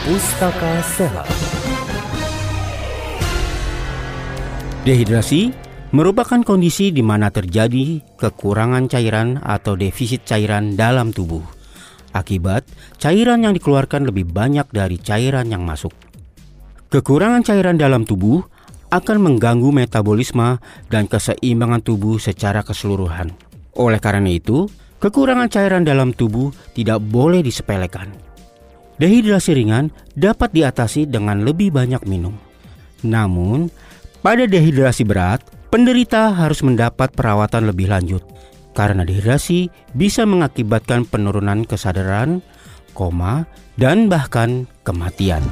Pustaka Sela. Dehidrasi merupakan kondisi di mana terjadi kekurangan cairan atau defisit cairan dalam tubuh. Akibat cairan yang dikeluarkan lebih banyak dari cairan yang masuk. Kekurangan cairan dalam tubuh akan mengganggu metabolisme dan keseimbangan tubuh secara keseluruhan. Oleh karena itu, kekurangan cairan dalam tubuh tidak boleh disepelekan. Dehidrasi ringan dapat diatasi dengan lebih banyak minum. Namun, pada dehidrasi berat, penderita harus mendapat perawatan lebih lanjut karena dehidrasi bisa mengakibatkan penurunan kesadaran, koma, dan bahkan kematian.